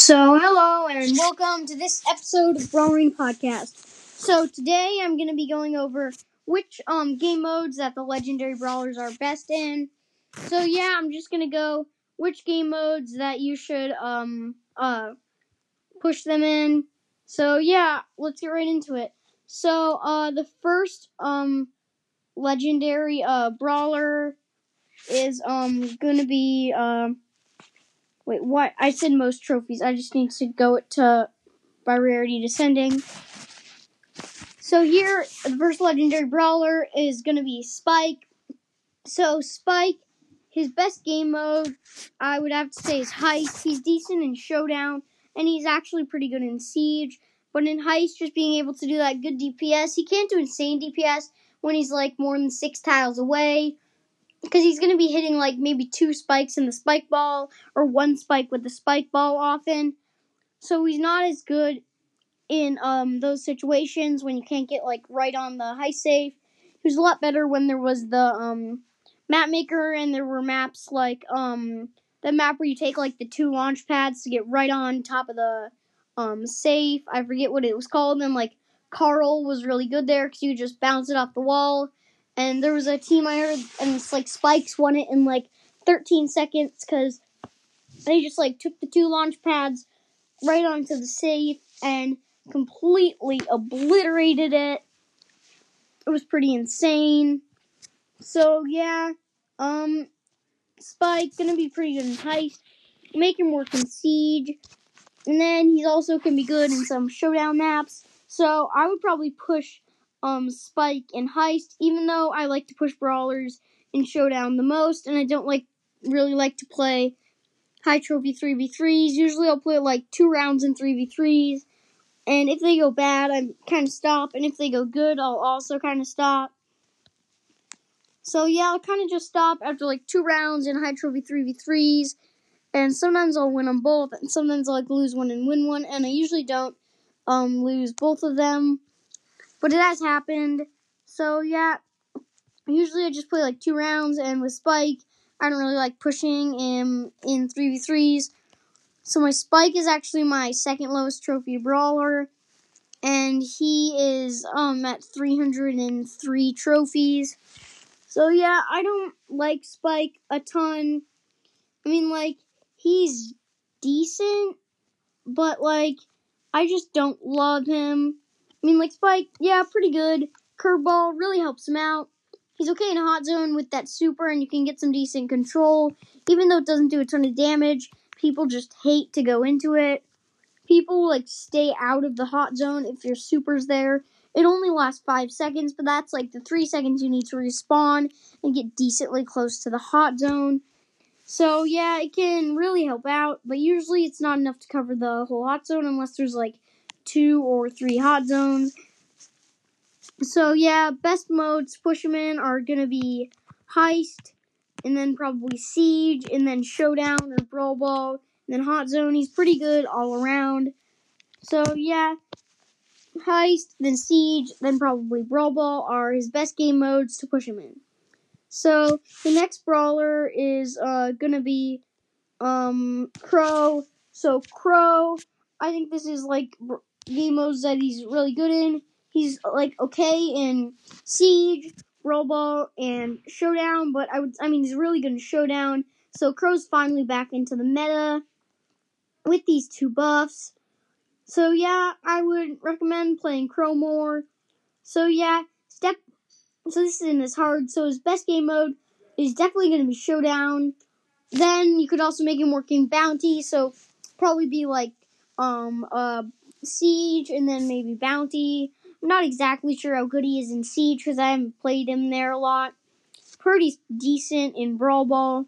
So, hello and welcome to this episode of Brawling Podcast. So, today I'm going to be going over which um game modes that the legendary brawlers are best in. So, yeah, I'm just going to go which game modes that you should um uh push them in. So, yeah, let's get right into it. So, uh the first um legendary uh brawler is um going to be um Wait, what? I said most trophies. I just need to go to by rarity descending. So here, the first legendary brawler is gonna be Spike. So Spike, his best game mode, I would have to say is Heist. He's decent in Showdown, and he's actually pretty good in Siege. But in Heist, just being able to do that good DPS, he can't do insane DPS when he's like more than six tiles away because he's going to be hitting like maybe two spikes in the spike ball or one spike with the spike ball often. So he's not as good in um, those situations when you can't get like right on the heist safe. He was a lot better when there was the um, map maker and there were maps like um, the map where you take like the two launch pads to get right on top of the um, safe. I forget what it was called. And like Carl was really good there because you just bounce it off the wall and there was a team I heard, and it's like Spikes won it in like 13 seconds because they just like took the two launch pads right onto the safe and completely obliterated it. It was pretty insane. So yeah, um, Spike gonna be pretty good in heist. Make him work in siege, and then he's also can be good in some showdown maps. So I would probably push um, Spike, and Heist, even though I like to push brawlers in Showdown the most, and I don't like really like to play high trophy 3v3s. Usually I'll play like two rounds in 3v3s, and if they go bad, I kind of stop, and if they go good, I'll also kind of stop. So yeah, I'll kind of just stop after like two rounds in high trophy 3v3s, and sometimes I'll win them both, and sometimes I'll like lose one and win one, and I usually don't um, lose both of them. But it has happened. So yeah, usually I just play like two rounds, and with Spike, I don't really like pushing him in 3v3s. So my Spike is actually my second lowest trophy brawler, and he is um at 303 trophies. So yeah, I don't like Spike a ton. I mean, like he's decent, but like I just don't love him. I mean, like Spike, yeah, pretty good. Curveball really helps him out. He's okay in a hot zone with that super, and you can get some decent control. Even though it doesn't do a ton of damage, people just hate to go into it. People like stay out of the hot zone if your super's there. It only lasts five seconds, but that's like the three seconds you need to respawn and get decently close to the hot zone. So yeah, it can really help out, but usually it's not enough to cover the whole hot zone unless there's like two or three hot zones. So yeah, best modes push him in are gonna be heist, and then probably siege, and then showdown or brawl ball, and then hot zone. He's pretty good all around. So yeah, heist, then siege, then probably brawl ball are his best game modes to push him in. So the next brawler is uh, gonna be um, Crow. So Crow, I think this is like game modes that he's really good in. He's like okay in Siege, Ball, and Showdown, but I would I mean he's really good in Showdown. So Crow's finally back into the meta with these two buffs. So yeah, I would recommend playing Crow more. So yeah, step so this isn't as hard. So his best game mode is definitely gonna be Showdown. Then you could also make him work in Bounty, so probably be like um uh Siege and then maybe Bounty. I'm not exactly sure how good he is in Siege because I haven't played him there a lot. Pretty decent in Brawl Ball.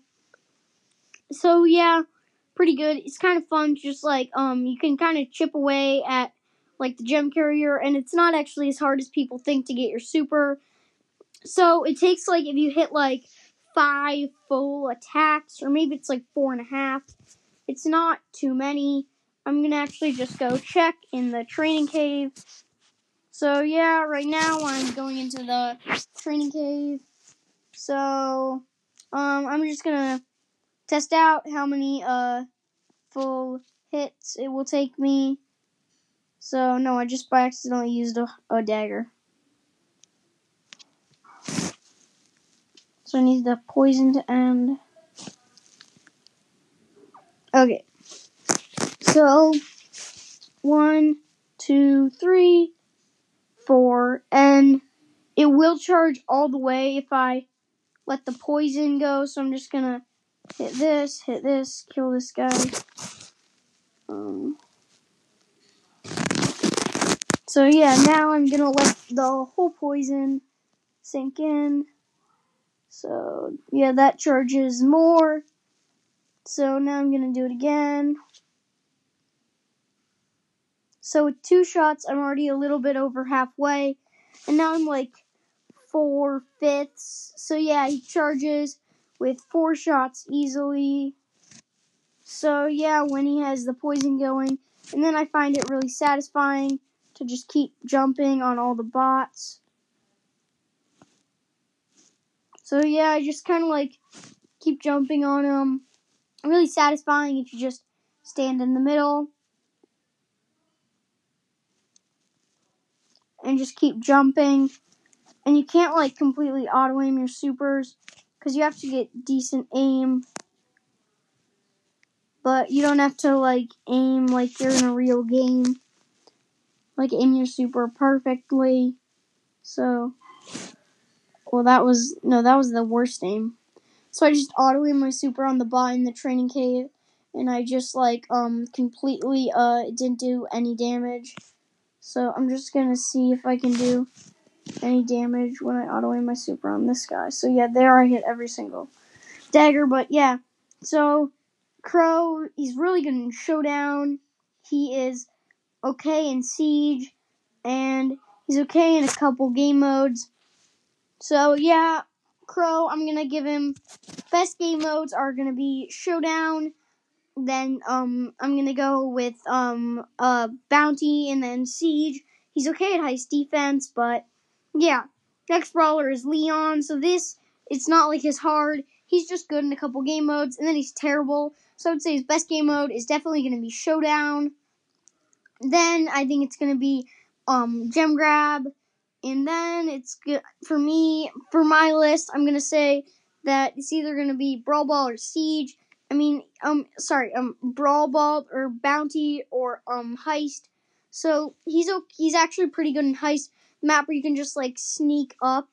So yeah, pretty good. It's kind of fun. Just like um, you can kind of chip away at like the gem carrier, and it's not actually as hard as people think to get your super. So it takes like if you hit like five full attacks, or maybe it's like four and a half. It's not too many. I'm gonna actually just go check in the training cave. So yeah, right now I'm going into the training cave. So um, I'm just gonna test out how many uh full hits it will take me. So, no, I just by accidentally used a, a dagger. So I need the poison to end. Okay. So, one, two, three, four, and it will charge all the way if I let the poison go. So I'm just gonna hit this, hit this, kill this guy. Um, so yeah, now I'm gonna let the whole poison sink in. So yeah, that charges more. So now I'm gonna do it again. So with two shots, I'm already a little bit over halfway, and now I'm like four fifths. So yeah, he charges with four shots easily. So yeah, when he has the poison going, and then I find it really satisfying to just keep jumping on all the bots. So yeah, I just kind of like keep jumping on them. Really satisfying if you just stand in the middle and just keep jumping. And you can't like completely auto aim your supers because you have to get decent aim. But you don't have to like aim like you're in a real game. Like aim your super perfectly. So, well, that was no, that was the worst aim. So I just auto aim my super on the bot in the training cave, and I just like um completely uh didn't do any damage. So I'm just gonna see if I can do any damage when I auto aim my super on this guy. So yeah, there I hit every single dagger, but yeah. So Crow, he's really good in Showdown. He is okay in Siege, and he's okay in a couple game modes. So yeah, Crow, I'm gonna give him best game modes are gonna be Showdown. Then um I'm gonna go with um uh Bounty and then Siege. He's okay at heist defense, but yeah. Next brawler is Leon. So this it's not like as hard. He's just good in a couple game modes, and then he's terrible. So I would say his best game mode is definitely gonna be Showdown. Then I think it's gonna be um Gem Grab, and then it's good for me for my list. I'm gonna say that it's either gonna be Brawl Ball or Siege. I mean, um, sorry, um, Brawl Ball or Bounty or um Heist. So he's he's actually pretty good in Heist. Map where you can just like sneak up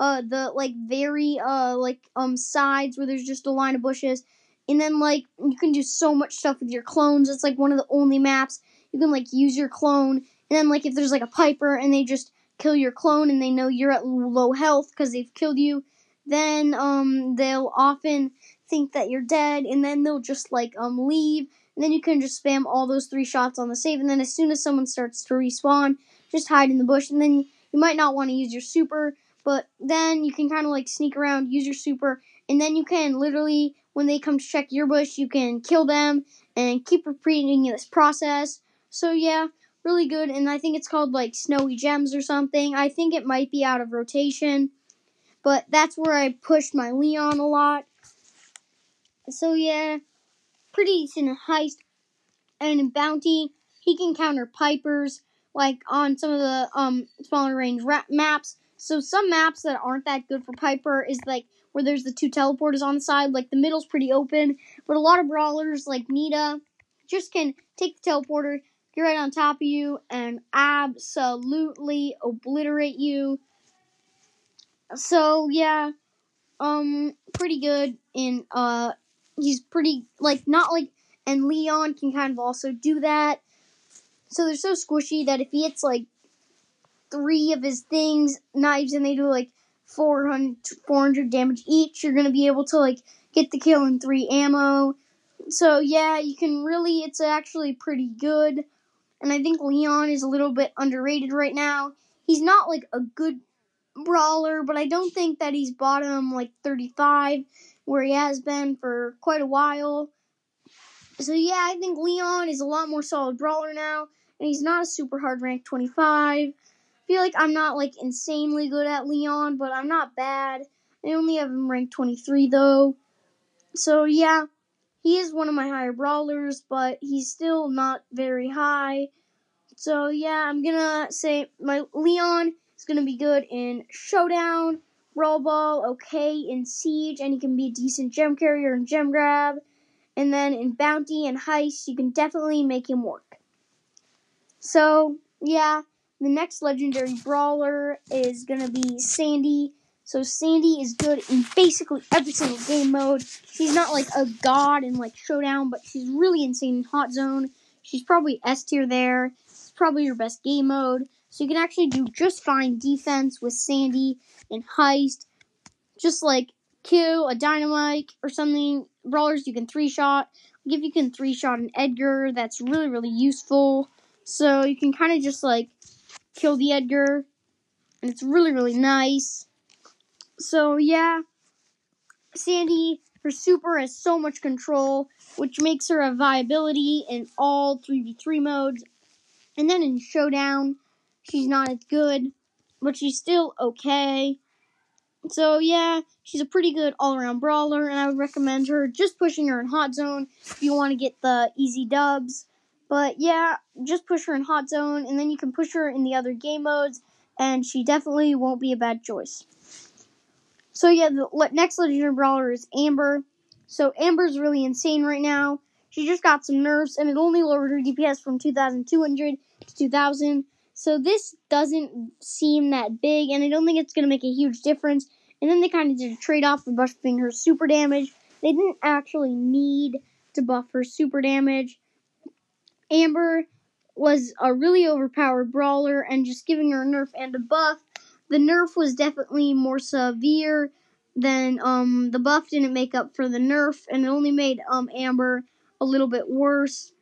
uh the like very uh like um sides where there's just a line of bushes. And then like you can do so much stuff with your clones. It's like one of the only maps you can like use your clone. And then like if there's like a piper and they just kill your clone and they know you're at low health because they've killed you then um they'll often think that you're dead and then they'll just like um leave and then you can just spam all those three shots on the save and then as soon as someone starts to respawn just hide in the bush and then you might not want to use your super but then you can kind of like sneak around use your super and then you can literally when they come to check your bush you can kill them and keep repeating this process. So yeah really good and i think it's called like snowy gems or something. I think it might be out of rotation but that's where i pushed my leon a lot so yeah pretty decent heist and bounty he can counter pipers like on some of the um smaller range ra- maps. So some maps that aren't that good for Piper is like where there's the two teleporters on the side. Like the middle's pretty open, but a lot of brawlers like Nita just can take the teleporter, get right on top of you, and absolutely obliterate you. So yeah, um, pretty good in uh, he's pretty like not like, and Leon can kind of also do that. So they're so squishy that if he hits like three of his things, knives, and they do like 400, 400 damage each, you're to be able to like get the kill in three ammo. So yeah, you can really, it's actually pretty good. And I think Leon is a little bit underrated right now. He's not like a good brawler, but I don't think that he's bottom like 35 where he has been for quite a while. So yeah, I think Leon is a lot more solid brawler now and he's not a super hard rank 25. I feel like I'm not like insanely good at Leon, but I'm not bad. I only have him ranked 23 though. So yeah, he is one of my higher brawlers, but he's still not very high. So yeah, I'm gonna say my Leon is gonna be good in Showdown, Ball, okay in Siege, and he can be a decent gem carrier and gem grab. And then in Bounty and Heist, you can definitely make him work. So yeah, the next legendary brawler is gonna be Sandy. So Sandy is good in basically every single game mode. She's not like a god in like Showdown, but she's really insane in Hot Zone. She's probably S tier there. It's probably your best game mode. So you can actually do just fine defense with Sandy and Heist. Just like kill a dynamite or something. Brawlers you can three shot. If you can three shot an Edgar, that's really, really useful. So you can kind of just like kill the Edgar. And it's really, really nice. So yeah, Sandy, her super has so much control, which makes her a viability in all 3v3 modes. And then in Showdown, she's not as good, but she's still okay. So yeah, she's a pretty good all-around brawler, and I would recommend her just pushing her in Hot Zone if you want to get the easy dubs. But yeah, just push her in Hot Zone, and then you can push her in the other game modes, and she definitely won't be a bad choice. So yeah, the next legendary brawler is Amber. So Amber's really insane right now. She just got some nerfs, and it only lowered her DPS from 2,200 to 2,000. So this doesn't seem that big, and I don't think it's going to make a huge difference. And then they kind of did a trade-off for buffing her super damage. They didn't actually need to buff her super damage. Amber was a really overpowered brawler, and just giving her a nerf and a buff the nerf was definitely more severe than um, the buff didn't make up for the nerf, and it only made um, Amber a little bit worse.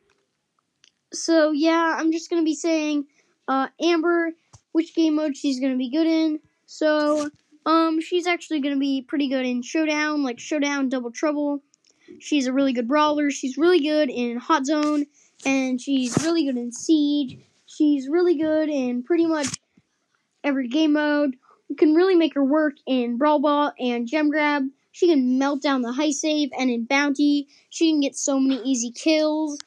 So yeah, I'm just gonna be saying uh, Amber, which game mode she's gonna be good in. So um, she's actually gonna be pretty good in Showdown, like Showdown, Double Trouble. She's a really good brawler. She's really good in Hot Zone, and she's really good in Siege. She's really good in pretty much every game mode. You can really make her work in Brawl Ball and Gem Grab. She can melt down the high save, and in Bounty, she can get so many easy kills.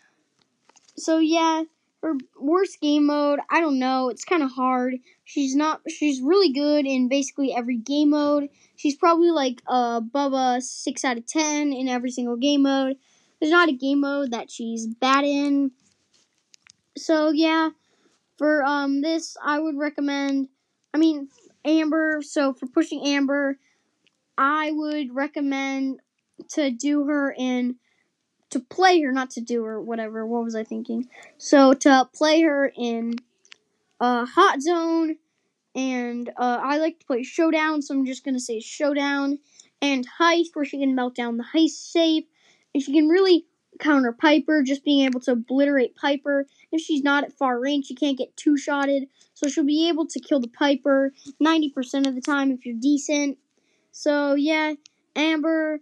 So yeah, her worst game mode, I don't know. It's kind of hard. She's not. She's really good in basically every game mode. She's probably like uh, above a six out of ten in every single game mode. There's not a game mode that she's bad in. So yeah, for um this, I would recommend I mean, Amber. So for pushing Amber, I would recommend to do her in to play her, not to do or whatever. What was I thinking? So to play her in uh, Hot Zone, and uh, I like to play Showdown, so I'm just gonna say Showdown and Heist, where she can melt down the heist safe, and she can really counter Piper, just being able to obliterate Piper. If she's not at far range, she can't get two shotted. So she'll be able to kill the Piper 90% of the time if you're decent. So yeah, Amber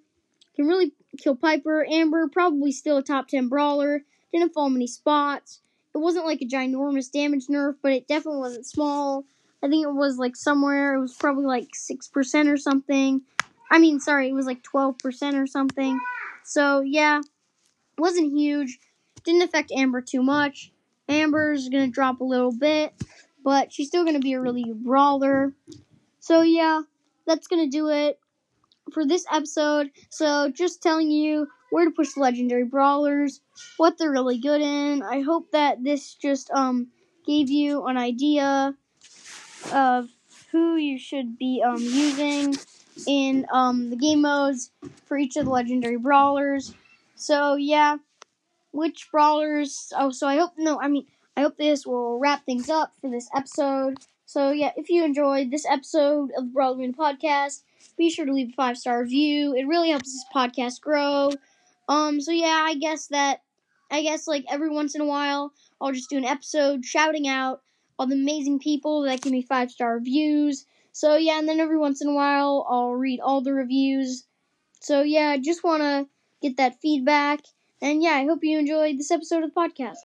can really kill Piper. Amber probably still a top 10 brawler. Didn't fall many spots. It wasn't like a ginormous damage nerf, but it definitely wasn't small. I think it was like somewhere, it was probably like 6% or something. I mean, sorry, it was like 12% or something. So yeah, wasn't huge. Didn't affect Amber too much. Amber's gonna drop a little bit, but she's still gonna be a really brawler. So yeah, that's gonna do it for this episode. So just telling you where to push legendary brawlers, what they're really good in. I hope that this just um gave you an idea of who you should be um using in um the game modes for each of the legendary brawlers. So yeah, which brawlers? Oh, so I hope no, I mean I hope this will wrap things up for this episode. So yeah, if you enjoyed this episode of the Arena podcast, be sure to leave a five star review. It really helps this podcast grow. Um, so yeah, I guess that I guess like every once in a while I'll just do an episode shouting out all the amazing people that give me five star reviews. So yeah, and then every once in a while I'll read all the reviews. So yeah, I just wanna get that feedback. And yeah, I hope you enjoyed this episode of the podcast.